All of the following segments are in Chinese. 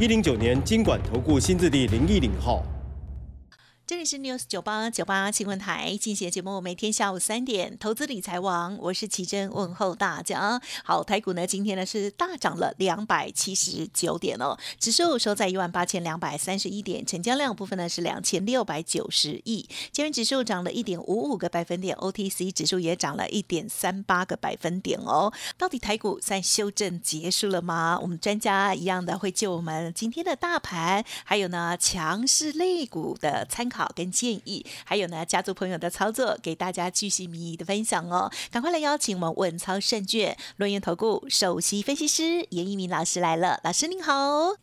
一零九年经管投顾新字第零一零号。这里是 News 九八九八新闻台进行节目，每天下午三点，投资理财王，我是奇珍，问候大家。好，台股呢今天呢是大涨了两百七十九点哦，指数收在一万八千两百三十一点，成交量部分呢是两千六百九十亿，今日指数涨了一点五五个百分点，OTC 指数也涨了一点三八个百分点哦。到底台股在修正结束了吗？我们专家一样的会就我们今天的大盘，还有呢强势类股的参考跟建议，还有呢家族朋友的操作，给大家巨细靡遗的分享哦。赶快来邀请我们稳操胜券轮研投顾首席分析师严一鸣老师来了，老师您好。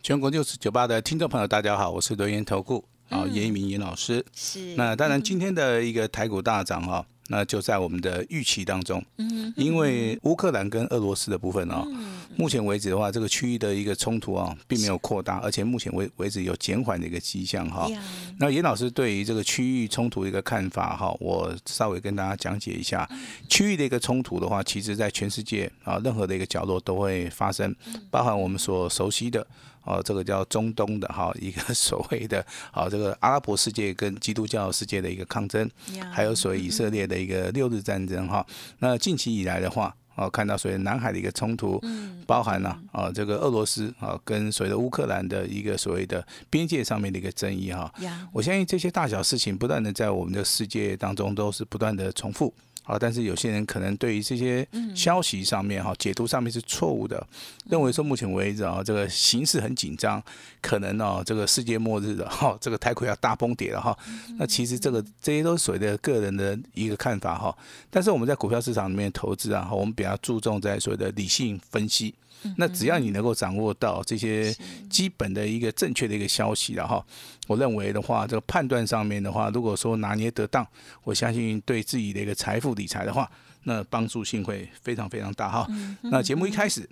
全国六十九八的听众朋友，大家好，我是轮研投顾啊严一鸣严老师。是那当然，今天的一个台股大涨哈、那就在我们的预期当中。嗯，因为乌克兰跟俄罗斯的部分啊、目前为止的话，这个区域的一个冲突啊，并没有扩大，而且目前为为止有减缓的一个迹象哈。呀那严老师对于这个区域冲突的一个看法哈，我稍微跟大家讲解一下。区域的一个冲突的话，其实在全世界啊任何的一个角落都会发生，包含我们所熟悉的。哦，这个叫中东的哈，一个 所谓的啊，这个阿拉伯世界跟基督教世界的一个抗争，还有所谓以色列的一个六日战争哈。那近期以来的话，哦，看到所谓南海的一个冲突，包含了啊这个俄罗斯啊跟所谓的乌克兰的一个所谓的边界上面的一个争议哈。呀，我相信这些大小事情不断的在我们的世界当中都是不断的重复。啊，但是有些人可能对于这些消息上面哈解读上面是错误的，认为说目前为止啊这个形势很紧张，可能哦这个世界末日了哈，这个台股要大崩跌了哈。那其实这个这些都是所谓的个人的一个看法哈。但是我们在股票市场里面投资啊，我们比较注重在所谓的理性分析。那只要你能够掌握到这些基本的一个正确的一个消息了哈，我认为的话，这个判断上面的话，如果说拿捏得当，我相信对自己的一个财富理财的话，那帮助性会非常非常大哈。那节目一开始。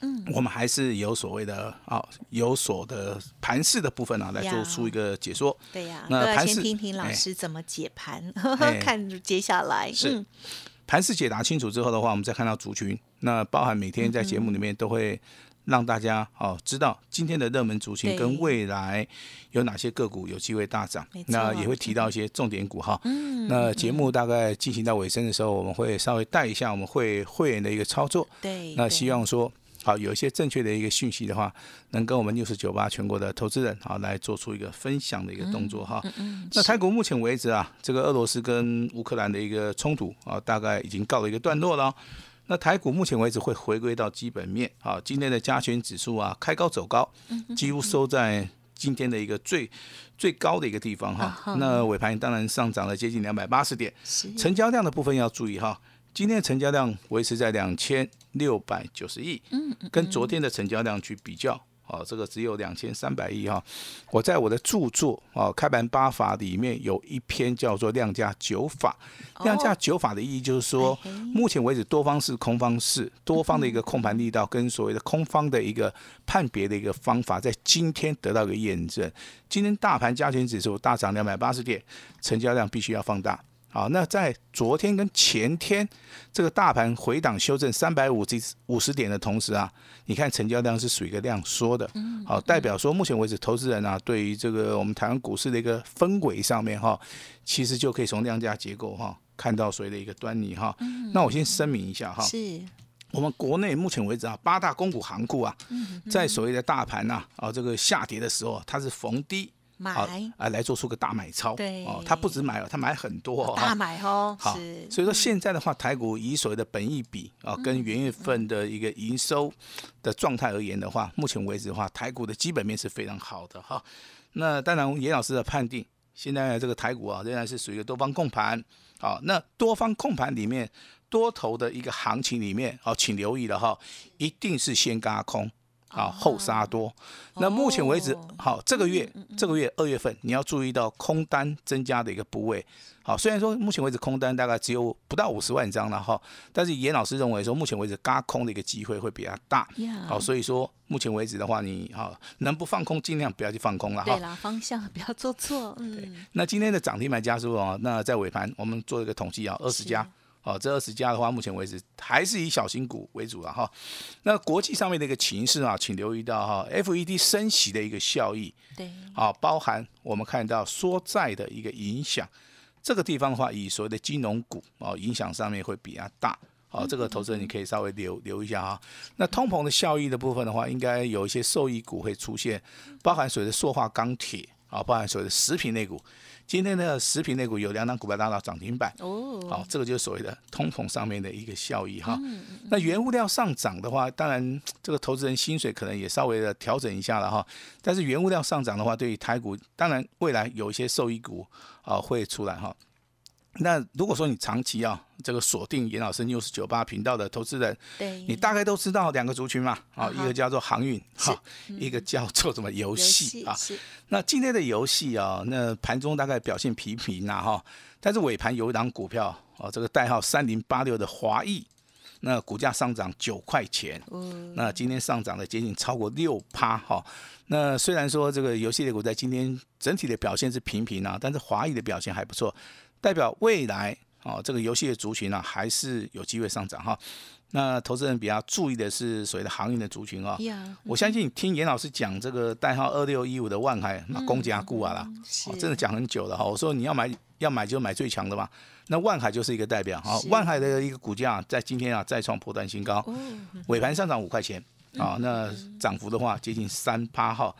嗯。我们还是有所谓的啊，有所的盘势的部分啊，来做出一个解说。对呀，那盘势先听听老哎。师怎么解盘，哎。看接下来是。嗯盘势解答清楚之后的话，我们再看到族群，那包含每天在节目里面都会让大家哦知道今天的热门族群跟未来有哪些个股有机会大涨那也会提到一些重点股哈。嗯，那节目大概进行到尾声的时候，我们会稍微带一下我们会会员的一个操作，对，那希望说。好，有一些正确的一个讯息的话，能跟我们六十九八全国的投资人啊来做出一个分享的一个动作哈。嗯那台股目前为止啊，这个俄罗斯跟乌克兰的一个冲突啊，大概已经告了一个段落了哦。那台股目前为止会回归到基本面啊，今天的加权指数啊开高走高，几乎收在今天的一个最最高的一个地方啊哈。哈那尾盘当然上涨了接近两百八十点，是成交量的部分要注意哈，今天的成交量维持在两千六百九十亿，嗯跟昨天的成交量去比较。哦，这个只有两千三百亿哈。我在我的著作哦《开盘八法》里面有一篇叫做“量价九法”。量价九法的意义就是说，目前为止多方是空方是多方的一个控盘力道跟所谓的空方的一个判别的一个方法，在今天得到一个验证。今天大盘加权指数大涨两百八十点，成交量必须要放大。好，那在昨天跟前天这个大盘回档修正三百五十五十点的同时啊，你看成交量是属于一个量缩的，好，代表说目前为止投资人啊对于这个我们台湾股市的一个氛围上面哈，其实就可以从量价结构哈看到所谓的一个端倪哈。那我先声明一下哈，是我们国内目前为止啊，八大公股行库啊，在所谓的大盘呐啊这个下跌的时候，它是逢低好买。啊来做出个大买超，对。哦，他不止买哦，他买很多哦，大买哦，好，所以说现在的话，台股以所谓的本益比啊，跟元月份的一个营收的状态而言的话，目前为止的话，台股的基本面是非常好的哈。那当然，严老师的判定，现在这个台股啊，仍然是属于多方控盘。好，那多方控盘里面，多头的一个行情里面，好，请留意了哈，一定是先嘎空。啊后杀多。那目前为止哦，好这个月这个月二月份，你要注意到空单增加的一个部位。好，虽然说目前为止空单大概只有不到五十万张了哈，但是严老师认为说，目前为止嘎空的一个机会会比较大。好，所以说目前为止的话，你哈能不放空尽量不要去放空了哈。对啦，方向不要做错，嗯，那今天的涨停板家数啊，那在尾盘我们做一个统计啊，二十家。哦，这二十家的话，目前为止还是以小型股为主了哈。那国际上面的一个情势啊，请留意到哈，FED 升息的一个效益对，啊，包含我们看到缩债的一个影响。这个地方的话，以所谓的金融股哦，影响上面会比较大。好、这个投资人你可以稍微留留一下哈。那通膨的效益的部分的话，应该有一些受益股会出现，包含所谓的塑化钢铁啊，包含所谓的食品类股。今天的食品类股有两档股票达到涨停板，哦，好、这个就是所谓的通膨上面的一个效益哈。那原物料上涨的话，当然这个投资人薪水可能也稍微的调整一下了哈。但是原物料上涨的话，对于台股，当然未来有一些受益股啊会出来哈。那如果说你长期啊这个锁定严老师 news 九八频道的投资人，对，你大概都知道两个族群嘛，啊，啊哈一个叫做航运，是。哈，一个叫做什么游游戏啊。那今天的游戏啊，那盘中大概表现平平呐哈，但是尾盘有一档股票哦，这个代号三零八六的华裔，那股价上涨九块钱，嗯那今天上涨了接近超过六趴哈。那虽然说这个游戏类股在今天整体的表现是平平啊，但是华裔的表现还不错，代表未来哦这个游戏的族群啊、还是有机会上涨哈。那投资人比较注意的是所谓的航运的族群啊、呀，我相信你听严老师讲这个代号二六一五的万海，那公家固啊啦，真的讲很久了哈。我说你要买要买就买最强的嘛，那万海就是一个代表哈是。万海的一个股价在今天啊再创破断新高，哦，尾盘上涨五块钱啊，那涨幅的话接近三趴哈。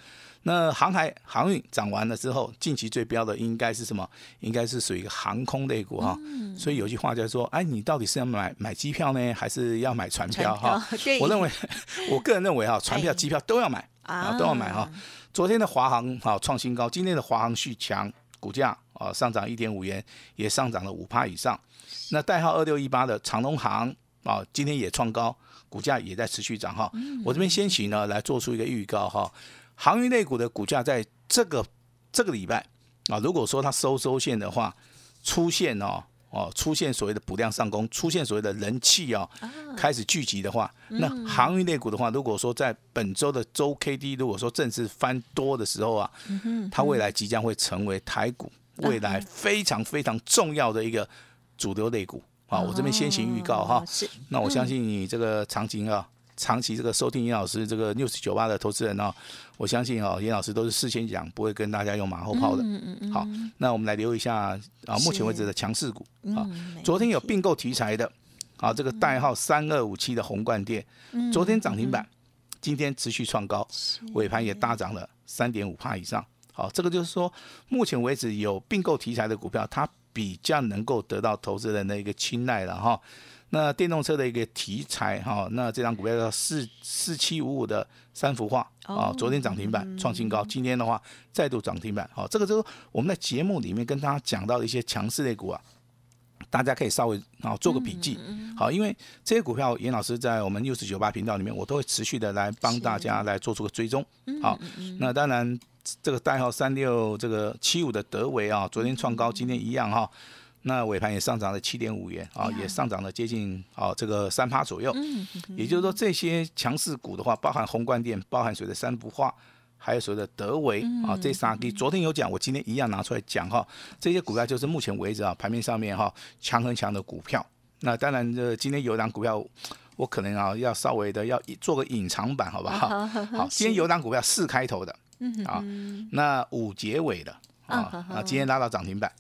那航海航运涨完了之后，近期最标的应该是什么？应该是属于航空类股哈。所以有句话叫做：哎，你到底是要买买机票呢，还是要买船票哈？票我认为，我个人认为哈，船票、哎机票都要买啊啊，都要买哈。昨天的华航哈创新高，今天的华航续强，股价啊上涨一点五元，也上涨了五趴以上。那代号二六一八的长龙航啊，今天也创高，股价也在持续涨哈。我这边先行呢来做出一个预告哈，航运类股的股价在这个这个礼拜啊，如果说它收收线的话，出现哦哦出现所谓的补量上攻，出现所谓的人气哦开始聚集的话，那航运类股的话，如果说在本周的周 K D 如果说正式翻多的时候啊，它未来即将会成为台股未来非常非常重要的一个主流类股啊，我这边先行预告哈。哦。是。那我相信你这个长期啊，长期这个收听严老师这个 news 九八的投资人啊，我相信啊，严老师都是事先讲，不会跟大家用马后炮的。嗯嗯嗯，好，那我们来留意一下啊，目前为止的强势股啊，嗯昨天有并购题材的啊，这个代号三二五七的红冠店，昨天涨停板，今天持续创高，尾盘也大涨了三点五帕以上。好，这个就是说，目前为止有并购题材的股票，它比较能够得到投资人的一个青睐了哈。那电动车的一个题材哈，那这张股票叫四四七五五的三幅画啊哦，昨天涨停板创新高，今天的话再度涨停板。好，这个就是我们在节目里面跟大家讲到的一些强势类股啊，大家可以稍微啊做个笔记。好，因为这些股票，严老师在我们六十九八频道里面，我都会持续的来帮大家来做出个追踪。好，那当然这个代号三六这个七五的德维啊，昨天创高，今天一样哈。那尾盘也上涨了七点五元啊，也上涨了接近啊这个三趴左右。也就是说，这些强势股的话，包含宏观电，包含所谓的三幅画，还有所谓的德维啊，这三个昨天有讲，我今天一样拿出来讲哈。这些股票就是目前为止啊，盘面上面哈强很强的股票。那当然，这今天有档股票，我可能啊要稍微的要做个隐藏版，好不好？好，今天有档股票四开头的啊，那五结尾的啊，啊，今天拉到涨停板。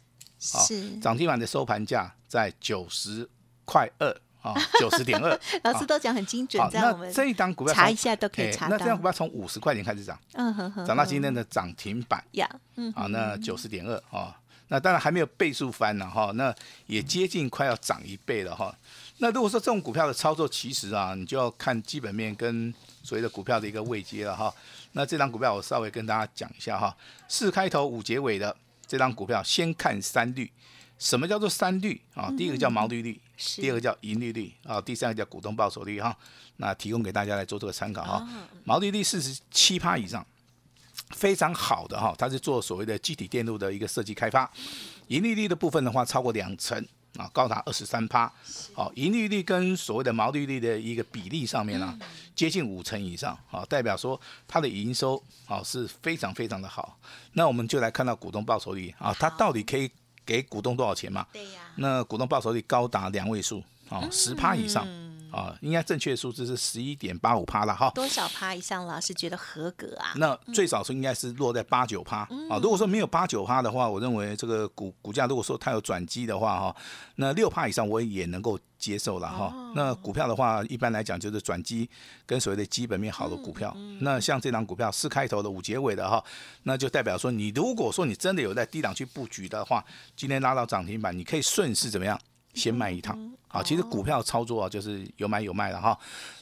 好是，涨停板的收盘价在九十块二啊，九十点二。老师都讲很精准那这一档股票查一下都可以哎查到那这张股。票从五十块钱开始涨，嗯哼哼，涨到今天的涨停板呀，嗯，啊，那九十点二啊，那当然还没有倍数翻呢哈，那也接近快要涨一倍了哈。那如果说这种股票的操作，其实啊，你就要看基本面跟所谓的股票的一个位阶了哈。那这张股票我稍微跟大家讲一下哈，四开头五结尾的这张股票，先看三率。什么叫做三率啊？第一个叫毛利率，是第二个叫盈利率啊，第三个叫股东报酬率哈。那提供给大家来做这个参考哈。毛利率四十七趴以上，非常好的哈，它是做所谓的机体电路的一个设计开发。盈利率的部分的话，超过两成啊，高达二十三趴。好，盈利率跟所谓的毛利率的一个比例上面呢，接近五成以上啊，代表说它的营收啊是非常非常的好。那我们就来看到股东报酬率啊，它到底可以给股东多少钱嘛？对呀，那股东报酬率高达两位数啊，十趴以上。啊，应该正确的数字是十一点八五趴了哈。多少趴以上老师觉得合格啊？那最少是应该是落在八九趴啊。如果说没有八九趴的话，我认为这个股股价如果说它有转机的话哈，那六趴以上我也能够接受了哈。那股票的话，一般来讲就是转机跟所谓的基本面好的股票。那像这档股票四开头的五结尾的哈，那就代表说你如果说你真的有在低档去布局的话，今天拉到涨停板，你可以顺势怎么样？先卖一趟，好，其实股票操作啊，就是有买有卖的哈。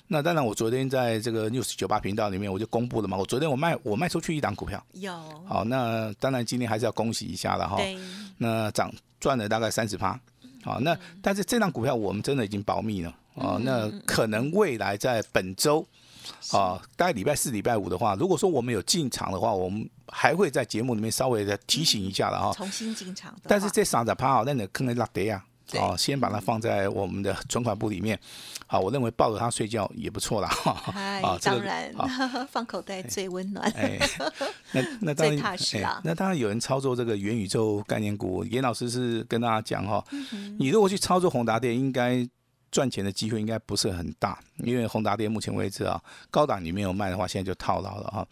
那当然，我昨天在这个 news 九八频道里面，我就公布了嘛。我昨天我卖我卖出去一档股票，有。好，那当然今天还是要恭喜一下了哈。那涨赚了大概三十趴，好，那但是这档股票我们真的已经保密了哦。那可能未来在本周，啊，大概礼拜四、礼拜五的话，如果说我们有进场的话，我们还会在节目里面稍微的提醒一下了哈。重新进场。但是这三十趴哦，那你坑在拉跌呀。哦，先把它放在我们的存款部里面。好，我认为抱着它睡觉也不错啦。哎，当然，放口袋最温暖。哎，那那当然，踏实啊。那当然有人操作这个元宇宙概念股，严老师是跟大家讲哈，你如果去操作宏达电，应该赚钱的机会应该不是很大，因为宏达电目前为止啊，高档你没有卖的话，现在就套牢了哈。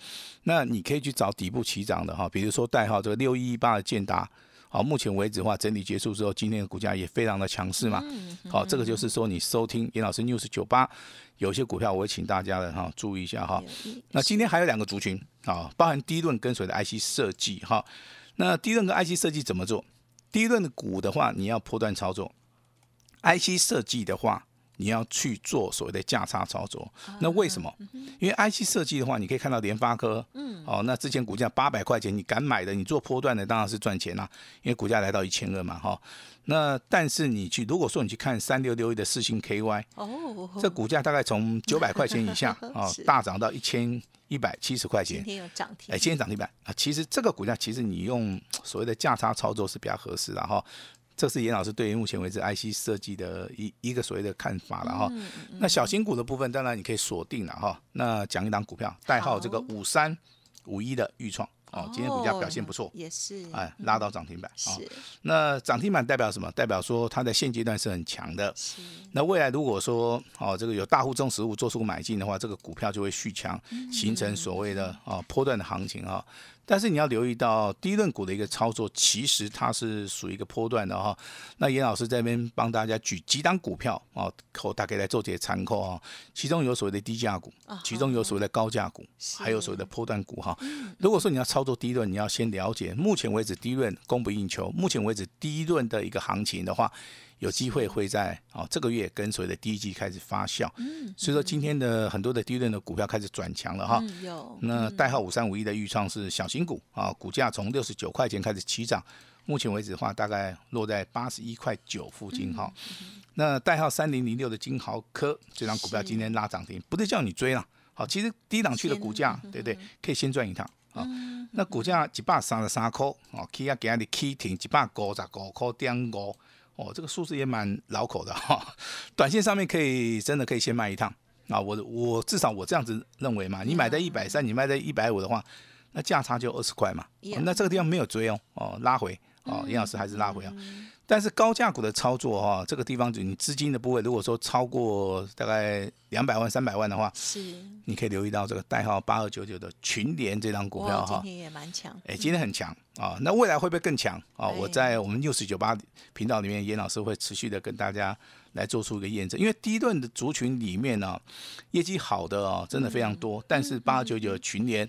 那你可以去找底部起涨的哈，比如说代号这个六一一八的建达。好，目前为止的话，整理结束之后，今天的股价也非常的强势嘛。好，这个就是说你收听严老师 news 九八，有些股票我会请大家的哈注意一下哈。那今天还有两个族群啊，包含第一轮跟随的 IC 设计哈。那第一轮跟 IC 设计怎么做？第一轮的股的话，你要破断操作；IC 设计的话。你要去做所谓的价差操作，那为什么？因为 IC 设计的话，你可以看到联发科，嗯，哦，那之前股价八百块钱，你敢买的，你做波段的当然是赚钱啦，因为股价来到一千二嘛，哈。那但是你去，如果说你去看三六六一的四星 KY，哦，这股价大概从九百块钱以下，哦，大涨到一千一百七十块钱，今天有涨停，哎，今天涨停板。啊，其实这个股价其实你用所谓的价差操作是比较合适的哈。这是严老师对于目前为止 IC 设计的一一个所谓的看法了哈。那小型股的部分，当然你可以锁定了哈。那讲一档股票，代号这个五三五一的预创哦，今天股价表现不错，也是哎拉到涨停板。是。那涨停板代表什么？代表说它在现阶段是很强的。是。那未来如果说哦这个有大户重实物做出买进的话，这个股票就会续强，形成所谓的啊波段的行情啊。但是你要留意到低润股的一个操作，其实它是属于一个波段的哈。那严老师这边帮大家举几档股票啊，后大概来做这些参考啊。其中有所谓的低价股，其中有所谓的高价股，还有所谓的波段股哈。如果说你要操作低润，你要先了解目前为止低润供不应求，目前为止低润的一个行情的话。有机会会在哦这个月跟随的第一季开始发酵，嗯，所以说今天的很多的低润的股票开始转强了哈，有，那代号五三五一的预创是小型股啊，股价从六十九块钱开始起涨，目前为止的话大概落在八十一块九附近哈，那代号三零零六的金豪科这张股票今天拉涨停，不是叫你追了，好，其实低档区的股价对不对？可以先赚一趟啊，那股价一百三十三块哦，起啊今日起停一百五十五块点五。哦，这个数字也蛮老口的哈，短线上面可以真的可以先卖一趟啊，我我至少我这样子认为嘛，你买在一百三，你卖在一百五的话，那价差就二十块嘛，那这个地方没有追哦，哦拉回哦，严老师还是拉回啊。但是高价股的操作哈，这个地方就你资金的部位，如果说超过大概两百万、三百万的话，是，你可以留意到这个代号八二九九的群联这张股票哈，今天也蛮强，哎，今天很强。啊，那未来会不会更强？啊？我在我们六四九八频道里面，严老师会持续的跟大家来做出一个验证，因为第一段的族群里面呢，业绩好的哦，真的非常多，但是八二九九群联。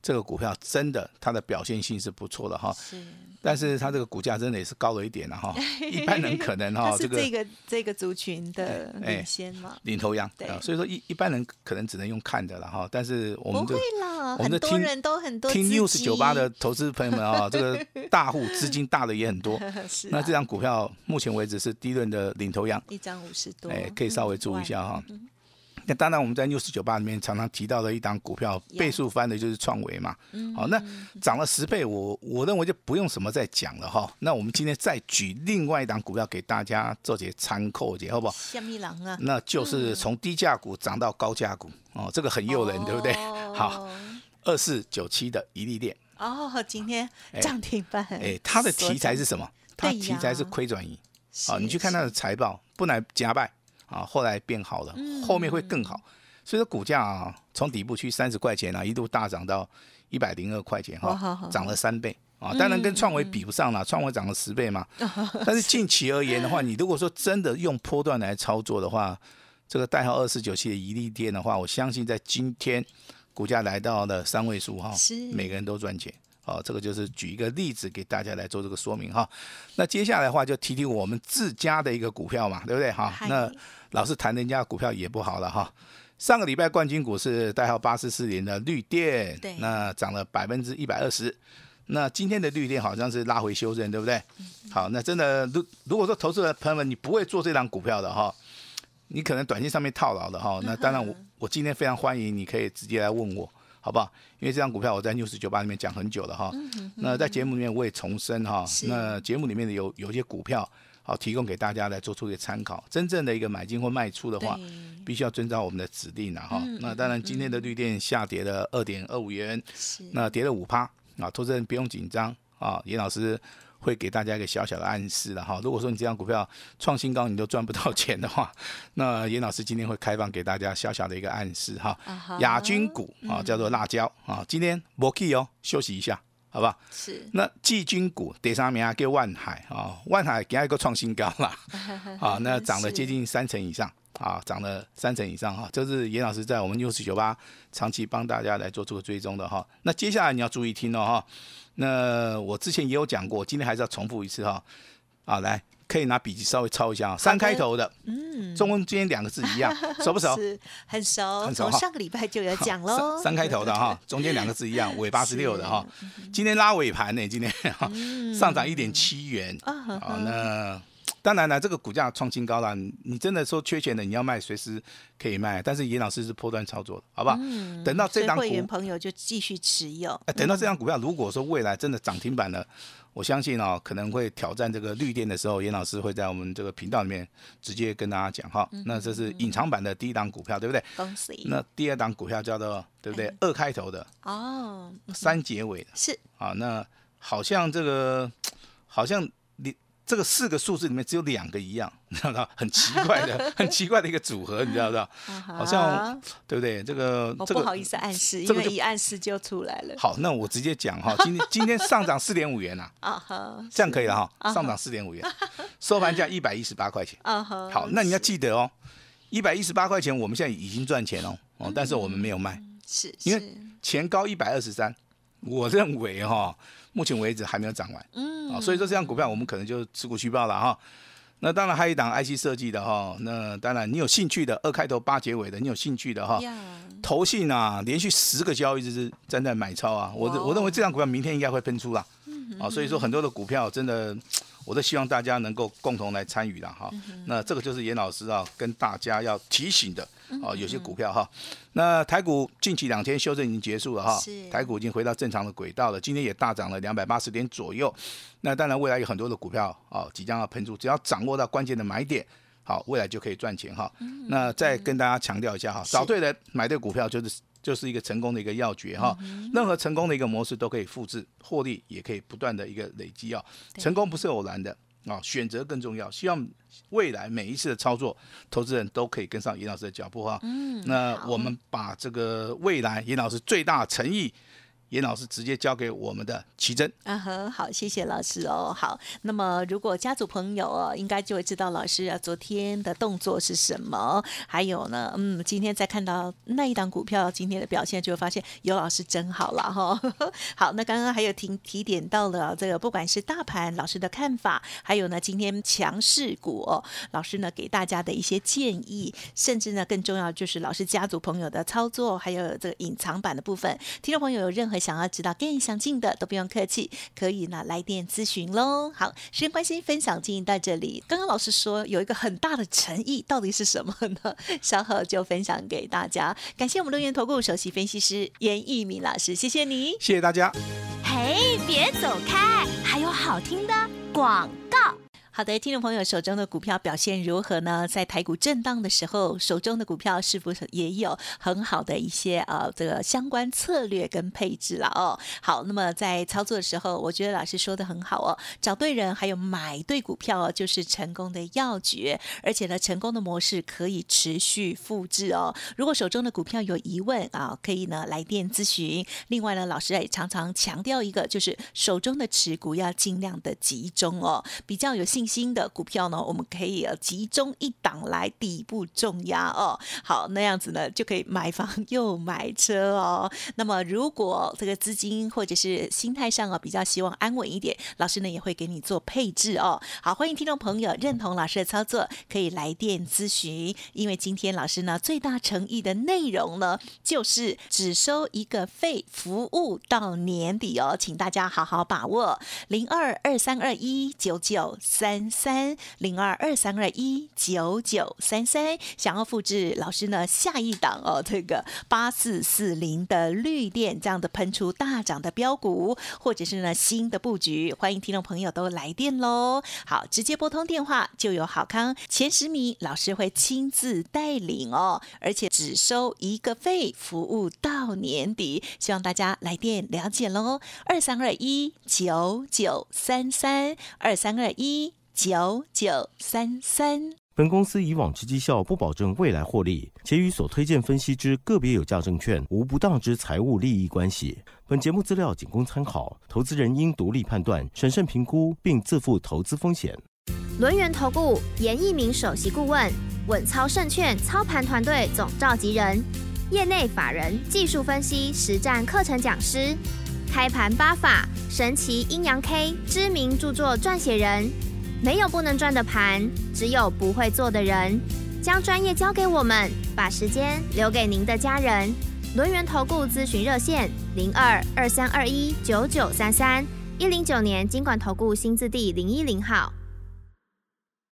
这个股票真的它的表现性是不错的哈，是，但是它这个股价真的也是高了一点了哈，一般人可能哈这个这个这个族群的哎领先嘛？领头羊所以说一一般人可能只能用看的了哈，但是我不们的会啦，很我们的听多人都很多听 news 酒吧的投资朋友们啊，这个大户资金大的也很多，是那啊这张股票目前为止是第一轮的领头羊，一张五十多，哎，可以稍微注意一下哈。嗯那当然，我们在 news 酒吧里面常常提到的一档股票，倍数翻的就是创维嘛。嗯好，那涨了十倍，我我认为就不用什么再讲了哈。那我们今天再举另外一档股票给大家做些参考节，好不好？虾米郎啊，那就是从低价股涨到高价股哦，这个很诱人，对不对？好，哦二四九七的一利店，哦，今天涨停板，哎，它的题材是什么？它题材是亏转移。是啊，你去看它的财报，不乃加败啊，后来变好了，嗯后面会更好。所以说股价啊，从底部区三十块钱啊，一度大涨到一百零二块钱哈，涨了三倍啊。当然跟创维比不上了，创维涨了十倍嘛。但是近期而言的话，你如果说真的用波段来操作的话，这个代号二四九七的一利店的话，我相信在今天股价来到了三位数哈是，每个人都赚钱。哦，这个就是举一个例子给大家来做这个说明哈。那接下来的话就提提我们自家的一个股票嘛，对不对哈？那老是谈人家股票也不好了哈。上个礼拜冠军股是代号八四四零的绿电，对那涨了百分之一百二十。那今天的绿电好像是拉回修正，对不对？好，那真的如如果说投资的朋友们你不会做这档股票的哈，你可能短线上面套牢的哈，那当然我 我今天非常欢迎你可以直接来问我，好不好？因为这张股票我在 news 九八里面讲很久了哈，那在节目里面我也重申哈，那节目里面的有有一些股票好提供给大家来做出一个参考，真正的一个买进或卖出的话，必须要遵照我们的指令了哈。那当然今天的绿电下跌了二点二五元，那跌了五趴啊，投资人不用紧张啊，严老师会给大家一个小小的暗示了哈。如果说你这张股票创新高你都赚不到 钱的话，那严老师今天会开放给大家小小的一个暗示哈。亚军股啊，叫做辣椒啊，今天不 key 哦，休息一下。好不好？是那季军股第三名啊，叫万海啊，万海给它一个创新高啦，啊，那涨了接近三成以上啊，涨了三成以上哈，这是严老师在我们六四九八长期帮大家来做这个追踪的哈。那接下来你要注意听哦哈，那我之前也有讲过，今天还是要重复一次哈，啊，来可以拿笔记稍微抄一下啊，三开头的，嗯，中间两个字一样，熟不熟？是很熟，很熟上个礼拜就有讲喽三。三开头的哈，中间两个字一样，尾八十六的哈。今天拉尾盘呢，今天哈 上涨一点七元啊哈啊，那当然了，这个股价创新高了，你你真的说缺钱的，你要卖随时可以卖，但是严老师是破断操作的，好不好？等到这档会员朋友就继续持有，哎，等到这张股票，如果说未来真的涨停板了，我相信哦，可能会挑战这个绿电的时候，严老师会在我们这个频道里面直接跟大家讲哈。那这是隐藏版的第一档股票，对不对？恭喜那第二档股票叫做对不对？二开头的，哦，三结尾的是啊。那好像这个好像你这个四个数字里面只有两个一样，你知道吗？很奇怪的，很奇怪的一个组合，你知道不知道？好像对不对？这个这个我不好意思暗示，因为一暗示就出来了。好，那我直接讲哈，今天 今天上涨四点五元呐、啊哈这样可以了哈，上涨四点五元，收盘价一百一十八块钱。啊哈，好，那你要记得哦，一百一十八块钱，我们现在已经赚钱哦，哦，但是我们没有卖，是因为是。前高一百二十三，我认为哈、目前为止还没有涨完，嗯，啊，所以说这张股票我们可能就持股虚报了哈。那当然还有一档 IC 设计的哈，那当然你有兴趣的，二开头八结尾的，你有兴趣的哈，呀，投信啊，连续十个交易日是站在买超啊，我哦我认为这档股票明天应该会喷出啦，啊，所以说很多的股票真的，我都希望大家能够共同来参与了哈。那这个就是严老师啊跟大家要提醒的啊，有些股票哈，那台股近期两天修正已经结束了哈，台股已经回到正常的轨道了，今天也大涨了两百八十点左右。那当然未来有很多的股票啊即将要喷出，只要掌握到关键的买点。好，未来就可以赚钱哈。那再跟大家强调一下哈，找对人买对股票就是就是一个成功的一个要诀哈。任何成功的一个模式都可以复制，获利也可以不断的一个累积啊。成功不是偶然的啊，选择更重要。希望未来每一次的操作，投资人都可以跟上严老师的脚步哈。嗯，那我们把这个未来严老师最大诚意。严老师直接交给我们的奇珍。啊呵，好，谢谢老师哦。好，那么如果家族朋友哦，应该就会知道老师啊昨天的动作是什么。还有呢，嗯，今天再看到那一档股票今天的表现，就会发现有老师真好了哈。好，那刚刚还有提提点到了这个，不管是大盘老师的看法，还有呢今天强势股哦，老师呢给大家的一些建议，甚至呢更重要就是老师家族朋友的操作，还有这个隐藏版的部分。听众朋友有任何想要知道更详尽的，都不用客气，可以呢来电咨询喽。好，时间关系，分享进行到这里。刚刚老师说有一个很大的诚意，到底是什么呢？稍后就分享给大家。感谢我们乐源投顾首席分析师严义敏老师，谢谢你。谢谢大家。嘿，别走开，还有好听的广告。好的，听众朋友手中的股票表现如何呢？在台股震荡的时候，手中的股票是不是也有很好的一些呃这个相关策略跟配置了哦？好，那么在操作的时候，我觉得老师说的很好哦，找对人还有买对股票哦，就是成功的要诀。而且呢，成功的模式可以持续复制哦。如果手中的股票有疑问啊，可以呢来电咨询。另外呢，老师也常常强调一个，就是手中的持股要尽量的集中哦，比较有信。新的股票呢，我们可以集中一档来底部重压哦。好，那样子呢就可以买房又买车哦。那么如果这个资金或者是心态上啊比较希望安稳一点，老师呢也会给你做配置哦。好，欢迎听众朋友认同老师的操作，可以来电咨询。因为今天老师呢最大诚意的内容呢，就是只收一个费，服务到年底哦，请大家好好把握零二二三二一九九三。三三零二二三二一九九三三，想要复制老师呢下一档哦，这个八四四零的绿电这样的喷出大涨的标股，或者是呢新的布局，欢迎听众朋友都来电喽。好，直接拨通电话就有好康前十名，老师会亲自带领哦，而且只收一个费，服务到年底，希望大家来电了解喽。二三二一九九三三二三二一。九九三三。本公司以往之绩效不保证未来获利，且与所推荐分析之个别有价证券无不当之财务利益关系。本节目资料仅供参考，投资人应独立判断、审慎评估，并自负投资风险。轮源投顾严一鸣首席顾问，稳操胜券操盘团队总召集人，业内法人技术分析实战课程讲师，开盘八法神奇阴阳 K 知名著作撰写人。没有不能赚的盘，只有不会做的人。将专业交给我们，把时间留给您的家人。轮源投顾咨询热线：零二二三二一九九三三一零九年经管投顾新字第零一零号。